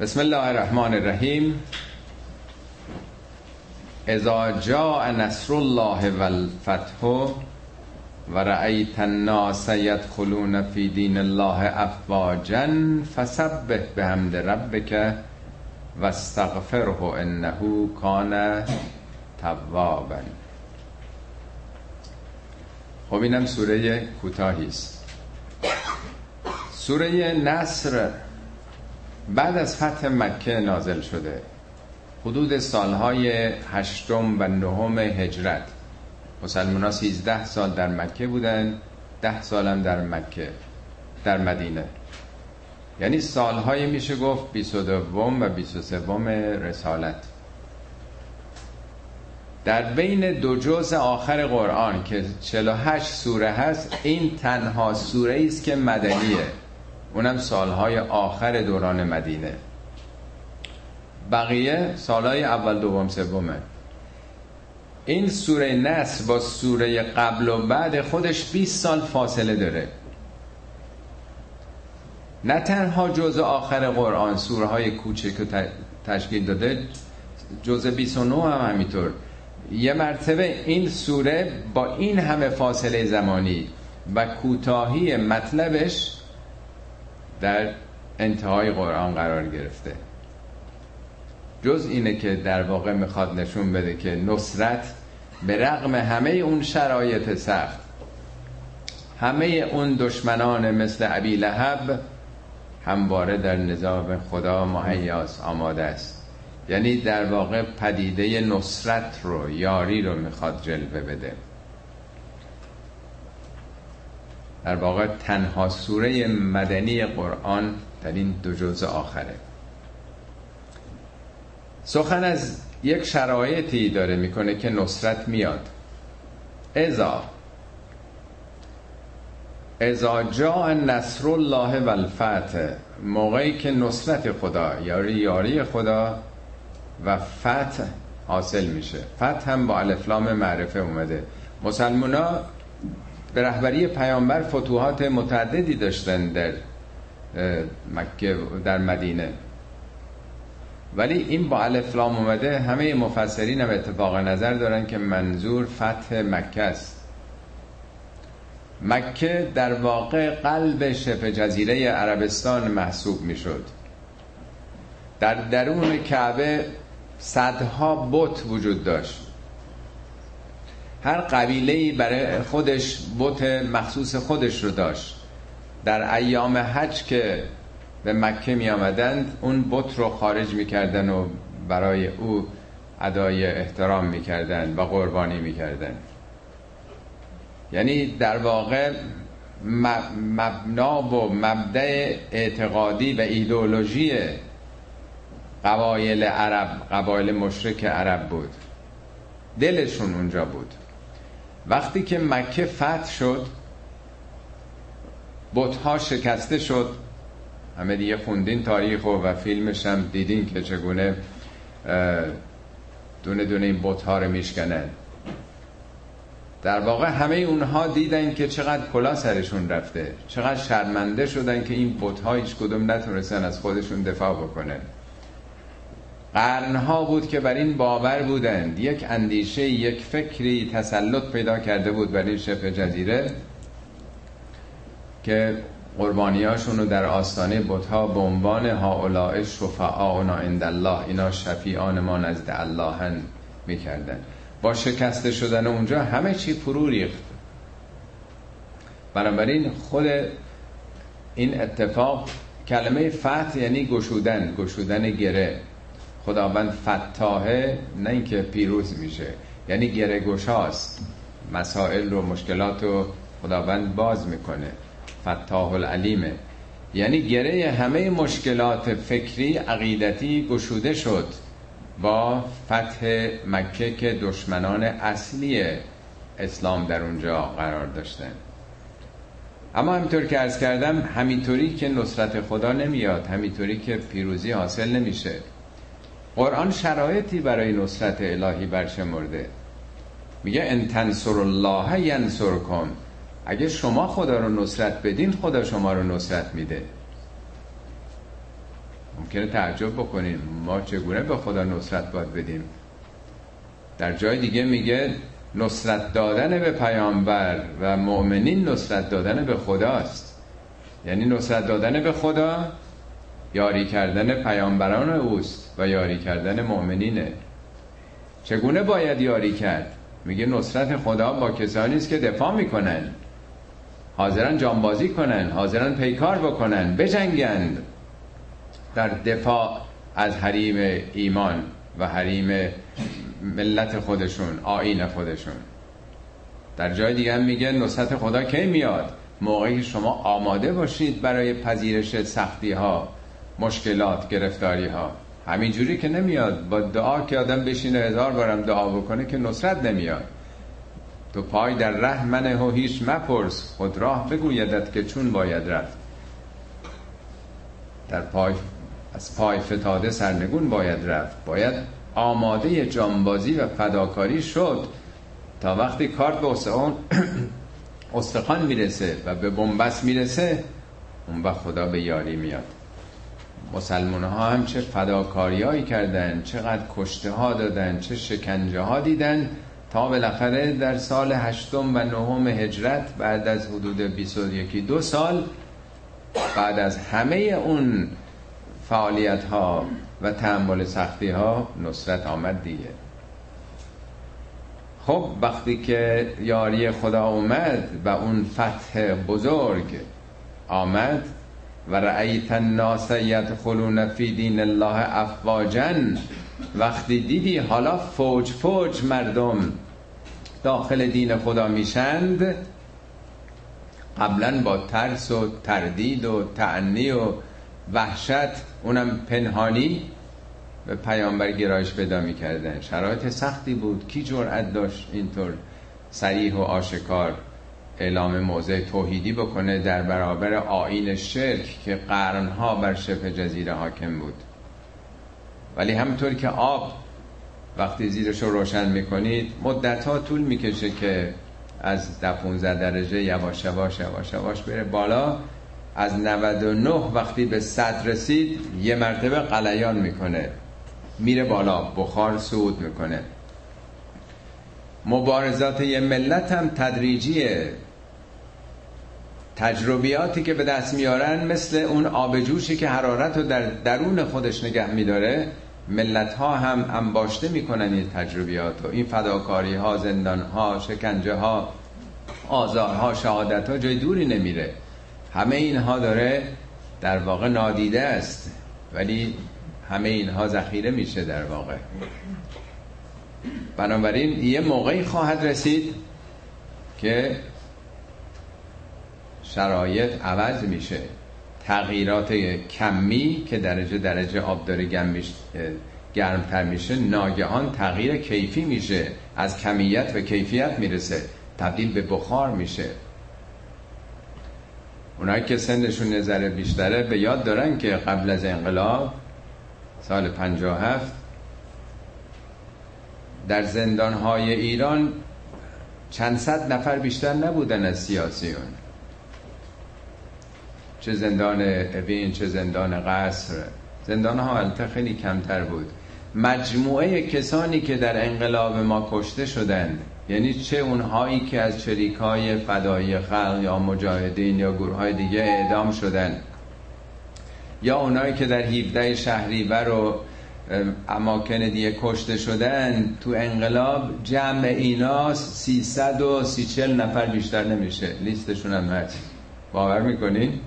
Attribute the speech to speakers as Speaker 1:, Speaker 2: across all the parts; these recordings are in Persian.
Speaker 1: بسم الله الرحمن الرحیم. اذا جاء نصر الله والفتح و رأیت الناس یدخلون فی دین الله افواجا فسبح بحمد ربک واستغفره انه کان توابا. خب اینم سوره کوتاهی است. سوره نصر بعد از فتح مکه نازل شده. حدود سالهای هشتم و نهم هجرت. مسلمان ها 13 سال در مکه بودن ده سالم در مکه در مدینه. یعنی سالهای میشه گفت 22 و 23 رسالت. در بین دو جزء آخر قرآن که 48 سوره هست این تنها سوره است که مدنیه. اونم سالهای آخر دوران مدینه. بقیه سالهای اول دوم سومه. این سوره نصر با سوره قبل و بعد خودش 20 سال فاصله داره. نه تنها جزء آخر قرآن سوره های کوچک تشکیل داده جزء 29 هم همینطور. یه مرتبه این سوره با این همه فاصله زمانی و کوتاهی مطلبش در انتهای قرآن قرار گرفته. جز اینه که در واقع می‌خواد نشون بده که نصرت به رغم همه اون شرایط سخت همه اون دشمنان مثل عبی لحب همواره در نظام خدا مهیاس آماده است. یعنی در واقع پدیده نصرت رو یاری رو می‌خواد جلوه بده. در واقع تنها سوره مدنی قرآن در این دو جزء آخره. سخن از یک شرایطی داره می‌کنه که نصرت میاد. ازا ازا جا نصر الله و الفتح موقعی که نصرت خدا یاری یاری خدا و فتح حاصل میشه. فتح هم با الفلام معرفه اومده. مسلمان به رهبری پیامبر فتوحات متعددی داشتن در مکه در مدینه. ولی این با الفلام اومده همه مفسرین هم اتفاق نظر دارن که منظور فتح مکه است. مکه در واقع قلب شبه جزیره عربستان محسوب می‌شد. در درون کعبه صدها بت وجود داشت. هر قبیله برای خودش بت مخصوص خودش رو داشت. در ایام حج که به مکه می آمدند اون بت رو خارج می کردن و برای او ادای احترام می کردن و قربانی می کردن یعنی در واقع مبنا و مبدع اعتقادی و ایدئولوژی قبایل عرب قبایل مشرک عرب بود. دلشون اونجا بود. وقتی که مکه فتح شد بتها شکسته شد. همه دیگه خوندین تاریخ و, و فیلمش هم دیدین که چگونه دونه دونه این بتها رو میشکنن. در واقع همه اونها دیدن که چقدر کلا سرشون رفته. چقدر شرمنده شدن که این بتها هیچ کدوم نتونستن از خودشون دفاع بکنن. قرنها بود که بر این باور بودند. یک اندیشه یک فکری تسلط پیدا کرده بود بر این شبه جزیره که قربانیاشون رو در آستانه بتها به عنوان هاولاء شفعاءنا عند الله اینا شفیعان ما نزد اللهن می‌کردن. با شکسته شدن اونجا همه چی فرو ریخت. بنابراین خود این اتفاق کلمه فتح یعنی گشودن گشودن گره. خداوند فتاحه نه اینکه پیروز میشه. یعنی گره گشاست مسائل رو مشکلات رو خداوند باز می‌کنه. فتاح العلیمه یعنی گره همه مشکلات فکری عقیدتی گشوده شد با فتح مکه که دشمنان اصلی اسلام در اونجا قرار داشتن. اما همینطور که ارز کردم همینطوری که نصرت خدا نمیاد همینطوری که پیروزی حاصل نمیشه. قرآن شرایطی برای نصرت الهی برشمرده. میگه ان تنصر الله ینصرکم. اگه شما خدا رو نصرت بدین خدا شما رو نصرت میده. ممکنه تعجب بکنیم ما چگونه به خدا نصرت باید بدیم؟ در جای دیگه میگه نصرت دادن به پیامبر و مؤمنین نصرت دادن به خداست. یعنی نصرت دادن به خدا یاری کردن پیامبران اوست و یاری کردن مؤمنینه. چگونه باید یاری کرد؟ میگه نصرت خدا با کسانی است که دفاع می‌کنن. حاضرن جانبازی کنن حاضرن پیکار بکنن بجنگند. در دفاع از حریم ایمان و حریم ملت خودشون آین خودشون. در جای دیگه هم میگه نصرت خدا کی میاد؟ موقعی شما آماده باشید برای پذیرش سختی ها مشکلات گرفتاری ها همینجوری که نمیاد با دعا که آدم بشینه هزار بارم دعا بکنه که نصرت نمیاد. تو پای در ره منه و هیچ مپرس. خود راه بگویدت که چون باید رفت. در پای از پای فتاده سرنگون باید رفت. باید آماده جانبازی و فداکاری شد تا وقتی کارت به استخوان می‌رسه و به بنبست می‌رسه اون وقت خدا به یاری میاد. مسلمان ها هم چه هایی کردن چقدر کشته ها دادن چه شکنجه ها دیدن تا بالاخره در سال هشتم و نهم هجرت بعد از حدود 21 دو سال بعد از همه اون فعالیت ها و تحمل سختی ها نصرت آمد دیگه. خب وقتی که یاری خدا اومد و اون فتح بزرگ آمد و رأیت الناس یدخلون فی دین الله افواجن وقتی دیدی حالا فوج فوج مردم داخل دین خدا میشند قبلا با ترس و تردید و تعنی و وحشت اونم پنهانی به پیامبر گرایش پیدا می‌کردن. شرایط سختی بود. کی جرأت داشت اینطور سریح و آشکار؟ اعلام موضع توحیدی بکنه در برابر آین شرک که قرنها بر شبه جزیره حاکم بود. ولی همطور که آب وقتی زیرش رو روشن می‌کنید مدت ها طول می‌کشه که از ده 15 درجه یواش یواش یواش یواش بره بالا. از 99 وقتی به صد رسید یه مرتبه قلیان می‌کنه. میره بالا بخار صعود می‌کنه. مبارزات یه ملت هم تدریجیه. تجربیاتی که به دست میارن مثل اون آب جوشی که حرارت رو در درون خودش نگه میداره ملت ها هم انباشته می‌کنن این تجربیات و این فداکاری ها زندان ها شکنجه ها آزار ها شهادت ها جای دوری نمیره. همه اینها داره در واقع نادیده است ولی همه اینها ذخیره میشه در واقع. بنابراین یه موقعی خواهد رسید که شرایط عوض میشه. تغییرات کمی که درجه درجه آب داره گرمتر میشه ناگهان تغییر کیفی میشه. از کمیت و کیفیت می‌رسه. تبدیل به بخار میشه. اونایی که سنشون نظر بیشتره به یاد دارن که قبل از انقلاب سال 57 در زندانهای ایران چند صد نفر بیشتر نبودن از سیاسیون چه زندان اوین چه زندان قصر. زندان ها البته خیلی کمتر بود. مجموعه کسانی که در انقلاب ما کشته شدند یعنی چه اونهایی که از چریک های فدایی خلق یا مجاهدین یا گروه های دیگه اعدام شدن یا اونایی که در 17 شهریور و اماکن دیگه کشته شدن تو انقلاب جمع اینا 330 نفر بیشتر نمیشه. لیستشون هم هست. باور می‌کنین؟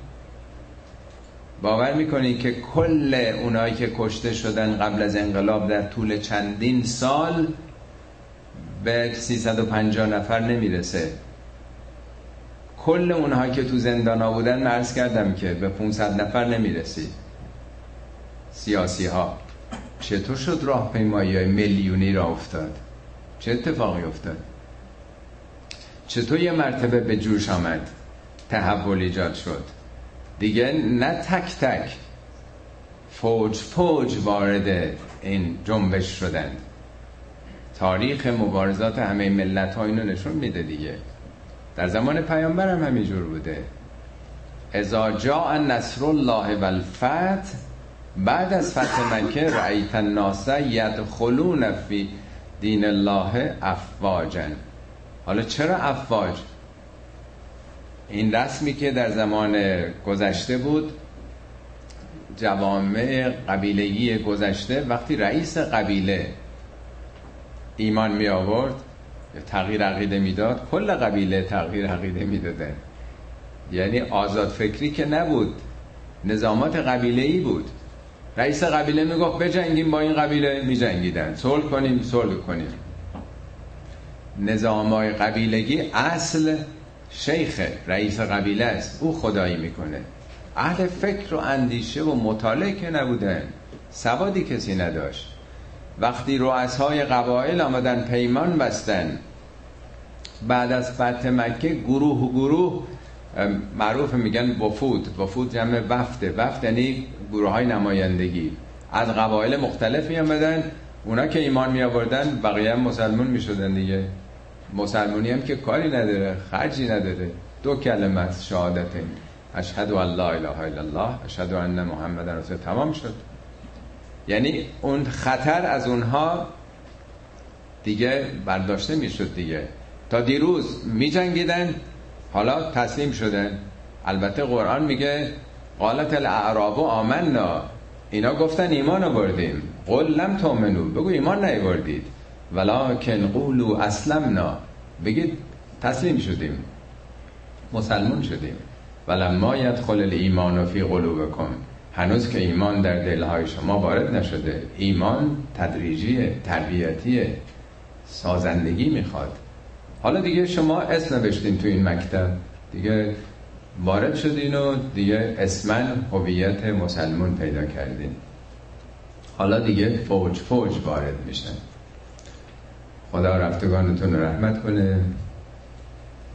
Speaker 1: باور می‌کنین که کل اونایی که کشته شدن قبل از انقلاب در طول چندین سال به 350 نفر نمی‌رسه؟ کل اونهایی که تو زندان ها بودن مرز کردم که به 500 نفر نمی‌رسید سیاسی ها چطور شد راه پیمایی های میلیونی را افتاد؟ چه اتفاقی افتاد؟ چطور یه مرتبه به جوش آمد؟ تحول ایجاد شد. دیگه نه تک تک فوج فوج وارد این جنبش شدند. تاریخ مبارزات همه ملت ها اینو نشون میده دیگه. در زمان پیامبر هم همینجور بوده. ازا جاء نصر الله و بعد از فتح مکه رأیت الناس یدخلون فی دین الله افواجن حالا چرا افواج؟ این رسمی که در زمان گذشته بود جوامع قبیلگی گذشته وقتی رئیس قبیله ایمان می آورد تغییر عقیده می‌داد کل قبیله تغییر عقیده می‌دادن یعنی آزاد فکری که نبود نظامات قبیله ای بود. رئیس قبیله می‌گفت بجنگیم با این قبیله میجنگیدن صلح کنیم صلح کنیم. نظامای قبیلگی اصل شیخ رئیس قبیله است. او خدایی می‌کنه. اهل فکر و اندیشه و مطالعه که نبودن. سوادی کسی نداشت. وقتی رؤسای قبایل آمدن پیمان بستن بعد از فتح مکه گروه و گروه معروف میگن وفود. وفود جمع وفده. وفد یعنی گروه های نمایندگی. از قبایل مختلفی آمدن اونا که ایمان می آوردن بقیه مسلمون می شدن دیگه. مسلمونی هم که کاری نداره خرجی نداره. دو کلمه شهادت اشهد ان لا اله الا الله اشهد ان محمد رسول تمام شد. یعنی اون خطر از اونها دیگه برداشته می‌شد دیگه. تا دیروز می جنگیدن حالا تسلیم شدن. البته قرآن میگه قالت الاعراب آمنا. اینا گفتن ایمان آوردیم قل لم تؤمنو بگو ایمان نیاوردید. ولکن قولو اسلمنا. بگید تسلیم شدیم. مسلمون شدیم. ولما یدخل الایمان فی قلوبکم. هنوز که ایمان در دلهای شما وارد نشده. ایمان تدریجیه تربیتیه. سازندگی می‌خواد. حالا دیگه شما اسم نوشتین تو این مکتب. دیگه وارد شدین و دیگه اسمن هویت مسلمون پیدا کردین. حالا دیگه فوج فوج وارد میشن خدا رفتگانتون رحمت کنه.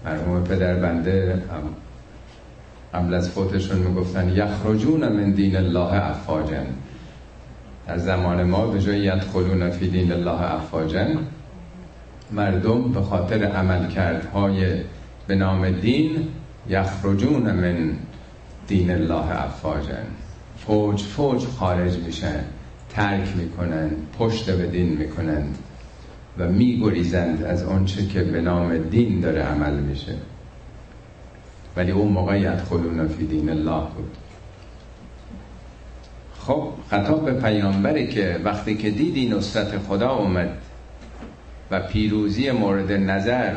Speaker 1: مرحوم پدر بنده قبل از فوتشون می‌گفتن یخرجون من دین الله افاجن در زمان ما به جای یدخلون فی دین الله افاجن مردم به خاطر عملکردهای به نام دین یخرجون من دین الله افاجن فوج فوج خارج میشن ترک می‌کنن پشت به دین می‌کنن و میگریزند از آنچه که به نام دین داره عمل میشه. ولی اون موقع یدخلون فی دین الله بود. خب خطاب به پیامبره که وقتی که دیدی نصرت خدا اومد و پیروزی مورد نظر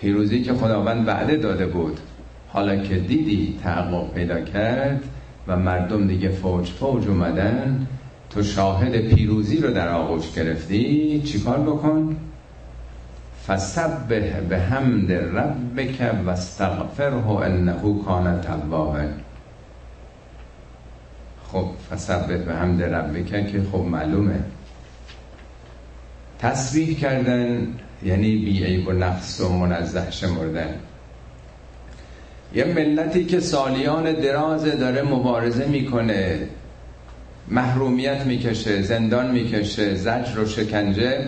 Speaker 1: پیروزی که خداوند وعده داده بود حالا که دیدی تحقق پیدا کرد و مردم دیگه فوج فوج اومدن تو شاهد پیروزی رو در آغوش گرفتی چیکار بکن؟ فسبه به حمد ربک و استغفره انه کان توابا. خب فسبه به حمد ربک که خب معلومه. تسبیح کردن یعنی بی عیب و نقص و منزه شمردن. یه ملتی که سالیان درازه داره مبارزه می‌کنه. محرومیت می‌کشه زندان می‌کشه زجر و شکنجه.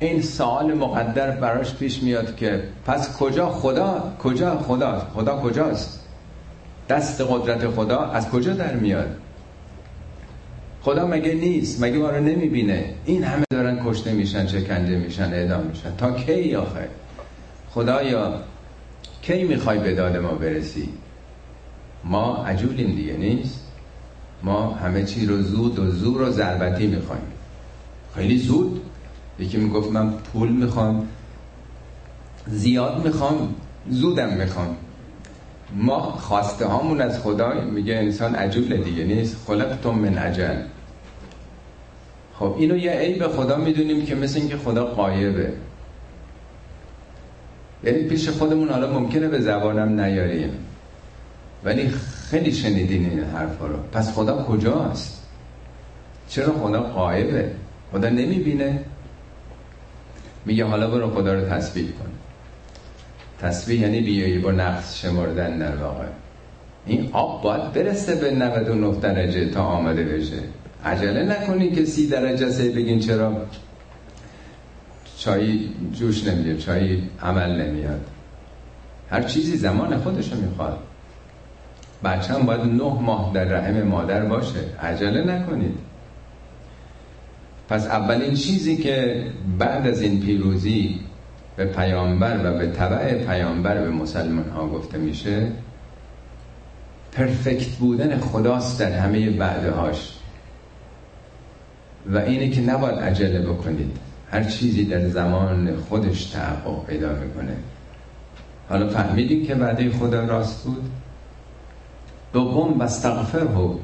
Speaker 1: این سوال مقدر براش پیش میاد که پس کجا خدا؟ کجا خدا؟ خدا کجاست؟ دست قدرت خدا از کجا در میاد؟ خدا مگه نیست؟ مگه ما رو نمی‌بینه؟ این همه دارن کشته میشن شکنجه میشن اعدام میشن. تا کی آخه؟ خدایا کی می‌خوای به داد ما برسی؟ ما عجولیم دیگه نیست؟ ما همه چی رو زود و زور و ضربتی می‌خوایم. خیلی زود. یکی می‌گفت من پول می‌خوام زیاد می‌خوام زودم می‌خوام. ما خواسته هامون از خدا میگه انسان عجول دیگه نیست. خلقتم من عجل خب اینو یه عیب خدا می‌دونیم که مثل اینکه خدا قایبه یعنی پیش خودمون حالا ممکنه به زبانم نیاریم. ولی خیلی شنیدین این حرفا رو. پس خدا کجاست؟ چرا خدا قایبه خدا نمی‌بینه. میگه حالا برو خدا رو تسبیح کن. تسبیح یعنی بیایی با نقص شمردن در واقع. این آب باید برسه به 99 درجه تا آمده بشه. عجله نکنی که سی درجه سه بگین چرا. چایی جوش نمیاد چایی عمل نمیاد. هر چیزی زمان خودشو می‌خواد. بچه هم باید نه ماه در رحم مادر باشه. عجله نکنید. پس اولین چیزی که بعد از این پیروزی به پیامبر و به طبع پیامبر به مسلمان ها گفته میشه پرفکت بودن خداست در همه بعدهاش. و اینه که نباید عجله بکنید. هر چیزی در زمان خودش تحقق پیدا می‌کنه. حالا فهمیدید که وعده خدا راست بود؟ دوم بستغفر هو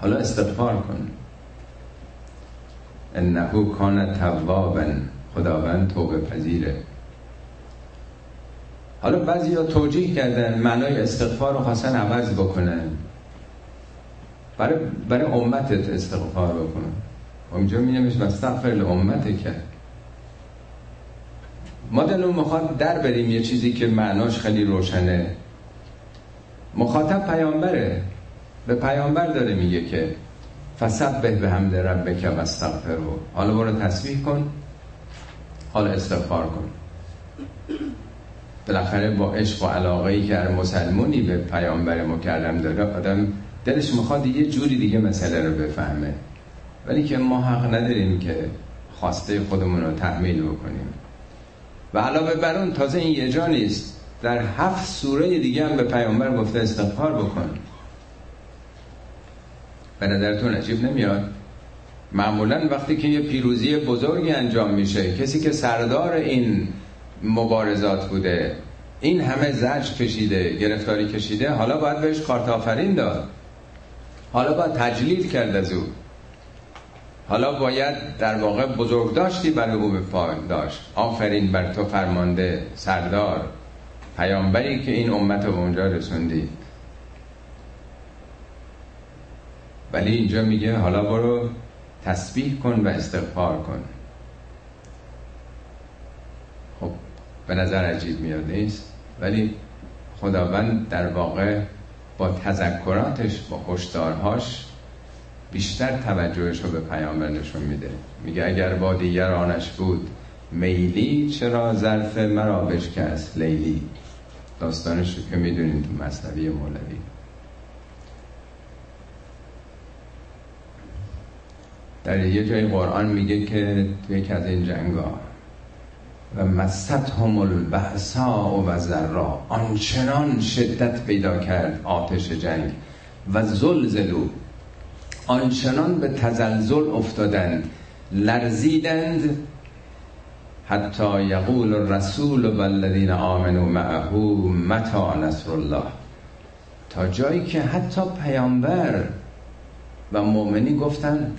Speaker 1: حالا استغفار کن. انه کان توابا. خداوند توبه پذیره. حالا بعضی ها توجیه کردن معنای استغفار رو خواستن عوض بکنن. برای, برای امتت استغفار بکنن. اونجا می نمیشه استغفر امت کرد ما دلون می‌خواد در بریم یه چیزی که معناش خیلی روشنه. مخاطب پیامبره. به پیامبر داره میگه که فسبح به حمد ربک و استغفرو حالا برو تسبیح کن. حالا استغفار کن. بالاخره با عشق و علاقه ای که هر مسلمونی به پیامبر مکرم داره آدم دلش می‌خواد یه جوری دیگه مسئله رو بفهمه. ولی که ما حق نداریم که خواسته خودمون رو تحمیل بکنیم. و علاوه بر اون تازه این یه جا نیست. در هفت سوره دیگه هم به پیامبر گفته استغفار بکن. به نظرتون عجیب نمیاد؟ معمولا وقتی که یه پیروزی بزرگی انجام میشه کسی که سردار این مبارزات بوده این همه زج کشیده گرفتاری کشیده حالا باید بهش کارت آفرین داد. حالا باید تجلیل کرد از او. حالا باید در واقع بزرگ داشتی برای او به داشت. آفرین بر تو فرمانده سردار. پیامبری که این امت رو اونجا رسوندی. ولی اینجا میگه حالا برو تسبیح کن و استغفار کن. خب به نظر عجیب میاد نیست؟ ولی خداوند در واقع با تذکراتش با هشدارهاش بیشتر توجهش رو به پیامبر نشون میده. میگه اگر با دیگرانش بود میلی چرا ظرف مرا بشکست لیلی؟ داستانش رو که می‌دونید تو مصنوی مولوی. در یه جای قرآن میگه که تو یک از این جنگا و مست هم البحسا و ذرا آنچنان شدت پیدا کرد آتش جنگ. و زلزلو آنچنان به تزلزل افتادند لرزیدند حتی یقول الرسول و الذین آمنوا معه متا نصر الله. تا جایی که حتی پیامبر و مؤمنی گفتن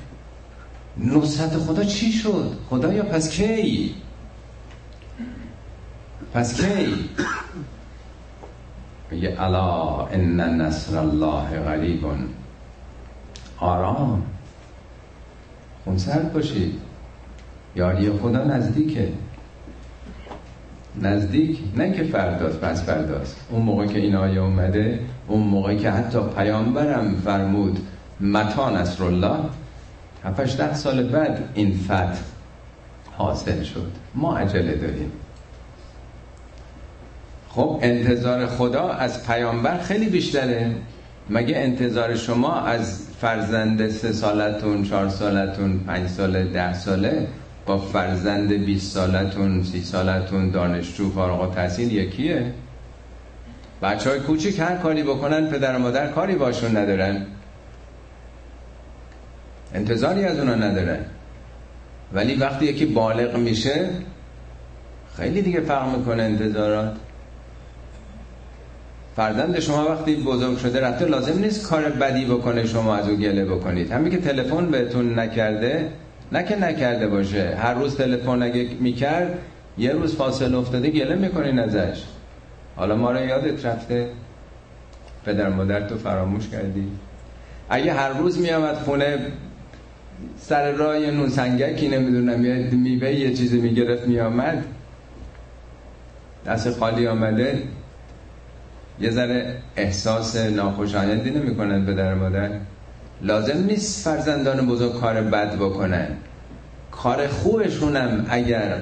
Speaker 1: نصرت خدا چی شد؟ خدایا پس کی؟ پس کی؟ میگه الا ان نصر الله غریب. آرام. خونسرد باشید. یاری خدا نزدیکه. نزدیک نه که فرداست پس فرداست. اون موقع که این آیه اومده اون موقع که حتی پیامبرم فرمود متا نصر الله هفتش ده سال بعد این فتح حاصل شد. ما عجله داریم. خب انتظار خدا از پیامبر خیلی بیشتره. مگه انتظار شما از فرزند سه سالتون چهار سالتون پنج ساله ده ساله با فرزند 20 سالتون سی سالتون دانشجو فارغ تحصیل یکیه؟ بچه های کوچیک هر کاری بکنن پدر و مادر کاری باشون ندارن. انتظاری از اونا ندارن. ولی وقتی یکی بالغ میشه خیلی دیگه فرق می‌کنه انتظارات. فرزند شما وقتی بزرگ شده رفته لازم نیست کار بدی بکنه شما از او گله بکنید. همین که تلفن بهتون نکرده نه که نکرده باشه. هر روز تلفن اگه می‌کرد یه روز فاصله افتاده گله می‌کنین ازش. حالا ما رو یادت رفته. پدر مادر تو فراموش کردی. اگه هر روز میامد خونه سر راه یه نون سنگکی نمی‌دونم میوه یه چیزی می‌گرفت میامد دست خالی آمده. یه ذره احساس ناخوشایندی نمی‌کنن پدر مادر. لازم نیست فرزندان بزرگ کار بد بکنن. کار خوبشونم اگر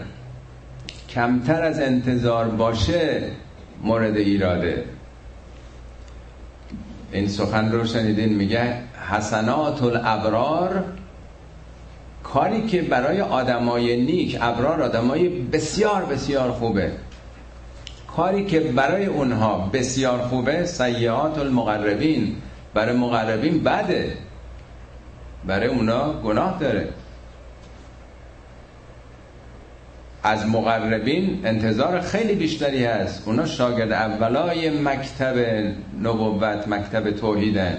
Speaker 1: کمتر از انتظار باشه مورد ایراده. این سخن رو شنیدین میگه حسنات الابرار کاری که برای آدمای نیک ابرار آدمای بسیار بسیار خوبه. کاری که برای اونها بسیار خوبه سیعات المقربین برای مقربین بده. برای اونا گناه داره. از مقربین انتظار خیلی بیشتری هست. اونا شاگرد اولای مکتب نبوت مکتب توحیدن.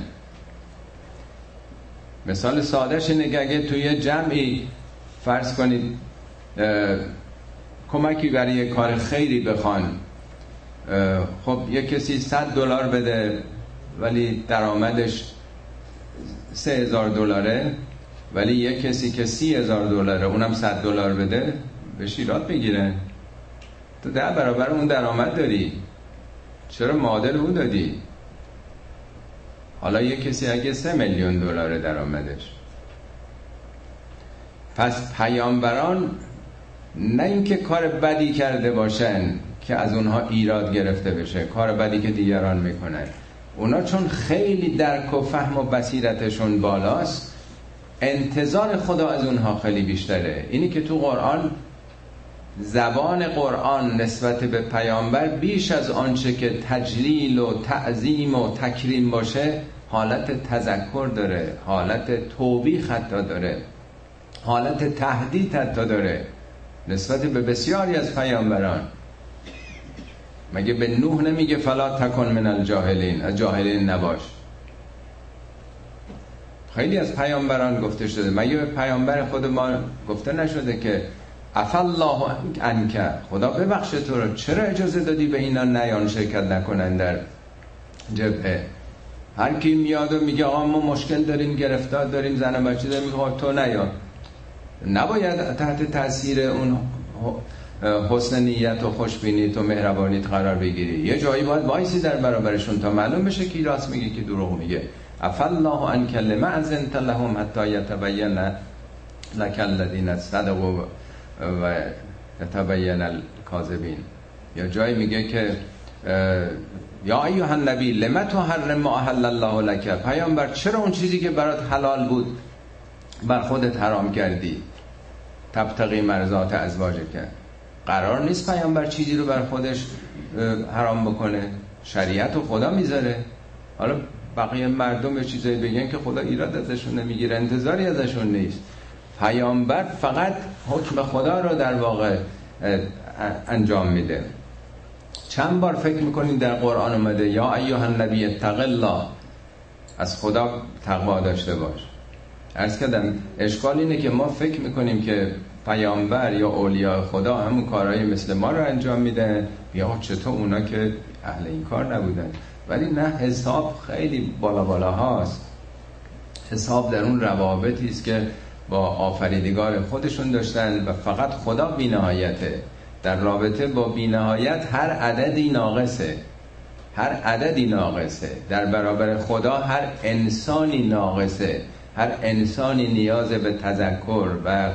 Speaker 1: مثال سادهش اینه که اگه توی جمعی فرض کنید کمکی برای یه کار خیری بخوان خب یه کسی 100 دلار بده ولی درآمدش سه هزار دلاره ولی یه کسی که سی هزار دلاره اونم 100 دلار بده به شیرات بگیره تو ده برابر اون درآمد داری. چرا معادل اون دادی؟ حالا یه کسی اگه سه میلیون دلار درآمدش. پس پیامبران نه اینکه کار بدی کرده باشن که از اونها ایراد گرفته بشه کار بدی که دیگران می‌کنن. اونا چون خیلی درک و فهم و بصیرتشون بالاست انتظار خدا از اونها خیلی بیشتره. اینی که تو قرآن زبان قرآن نسبت به پیامبر بیش از آنچه که تجلیل و تعظیم و تکریم باشه حالت تذکر داره حالت توبیخ حتی داره حالت تهدید حتی داره نسبت به بسیاری از پیامبران. مگه به نوح نمیگه فلا تکن من الجاهلین؟ از جاهلین نباش. خیلی از پیامبران گفته شده. مگه به پیامبر خود ما گفته نشده که الله انک خدا ببخش تو رو. چرا اجازه دادی به اینا نیان شرکت نکنن در جبهه؟ هر کی میاد و میگه آقا ما مشکل داریم گرفتار داریم زن و بچه داریم میگه تو نیا نباید تحت تاثیر اون حسن نیت و خوشبینیت و مهربانیت قرار بگیری. یه جایی باید وایسی در برابرشون تا معلوم بشه کی راست میگه کی دروغ میگه. الله ان کلمه ازنت لهم حتی یتبین لك الذين صدقوا و یتبین الکاذبین. یا جایی میگه که یا ایها النبی لم تحرم ما احل الله لك پیامبر چرا اون چیزی که برات حلال بود بر خودت حرام کردی؟ تبتقی مرزات کرد قرار نیست پیامبر چیزی رو بر خودش حرام بکنه. شریعت و خدا می‌ذاره. حالا بقیه مردم به چیزایی بگن که خدا ایراد ازشون نمی‌گیره انتظاری ازشون نیست. پیامبر فقط حکم خدا رو در واقع انجام میده. چند بار فکر می‌کنید در قرآن اومده یا ایها النبی اتق الله. از خدا تقوا داشته باش. ارز کردم اشکال اینه که ما فکر می‌کنیم که پیامبر یا اولیاء خدا همون کارهایی مثل ما رو انجام میده. یا چطور اونا که اهل این کار نبودن. ولی نه حساب خیلی بالا بالا هاست. حساب در اون روابطی است که با آفریدگار خودشون داشتن و فقط خدا بینهایته. در رابطه با بینهایت هر عددی ناقصه. هر عددی ناقصه. در برابر خدا هر انسانی ناقصه. هر انسانی نیاز به تذکر و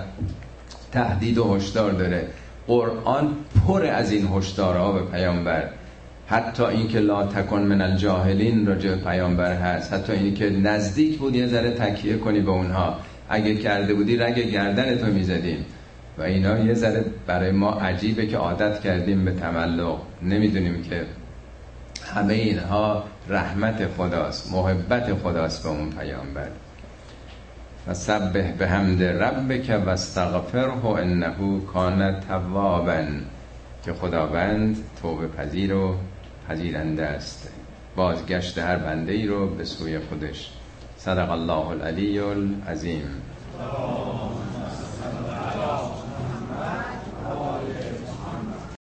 Speaker 1: تهدید و هشدار داره. قرآن پر از این هشدارها به پیامبر. حتی اینکه لا تکن من الجاهلین راجع به پیامبر هست. حتی اینکه نزدیک بود یه ذره تکیه کنی به اونها. اگه کرده بودی رگ گردن تو می‌زدیم. و اینا یه ذره برای ما عجیبه که عادت کردیم به تملق. نمی‌دونیم که همه اینها رحمت خداست محبت خداست به اون پیامبر. و سبه به حمد ربک و استغفره انه کان توابا. که خداوند توبه پذیر و پذیرنده است. بازگشت هر بنده ای رو به سوی خودش. صدق الله العلی العظیم.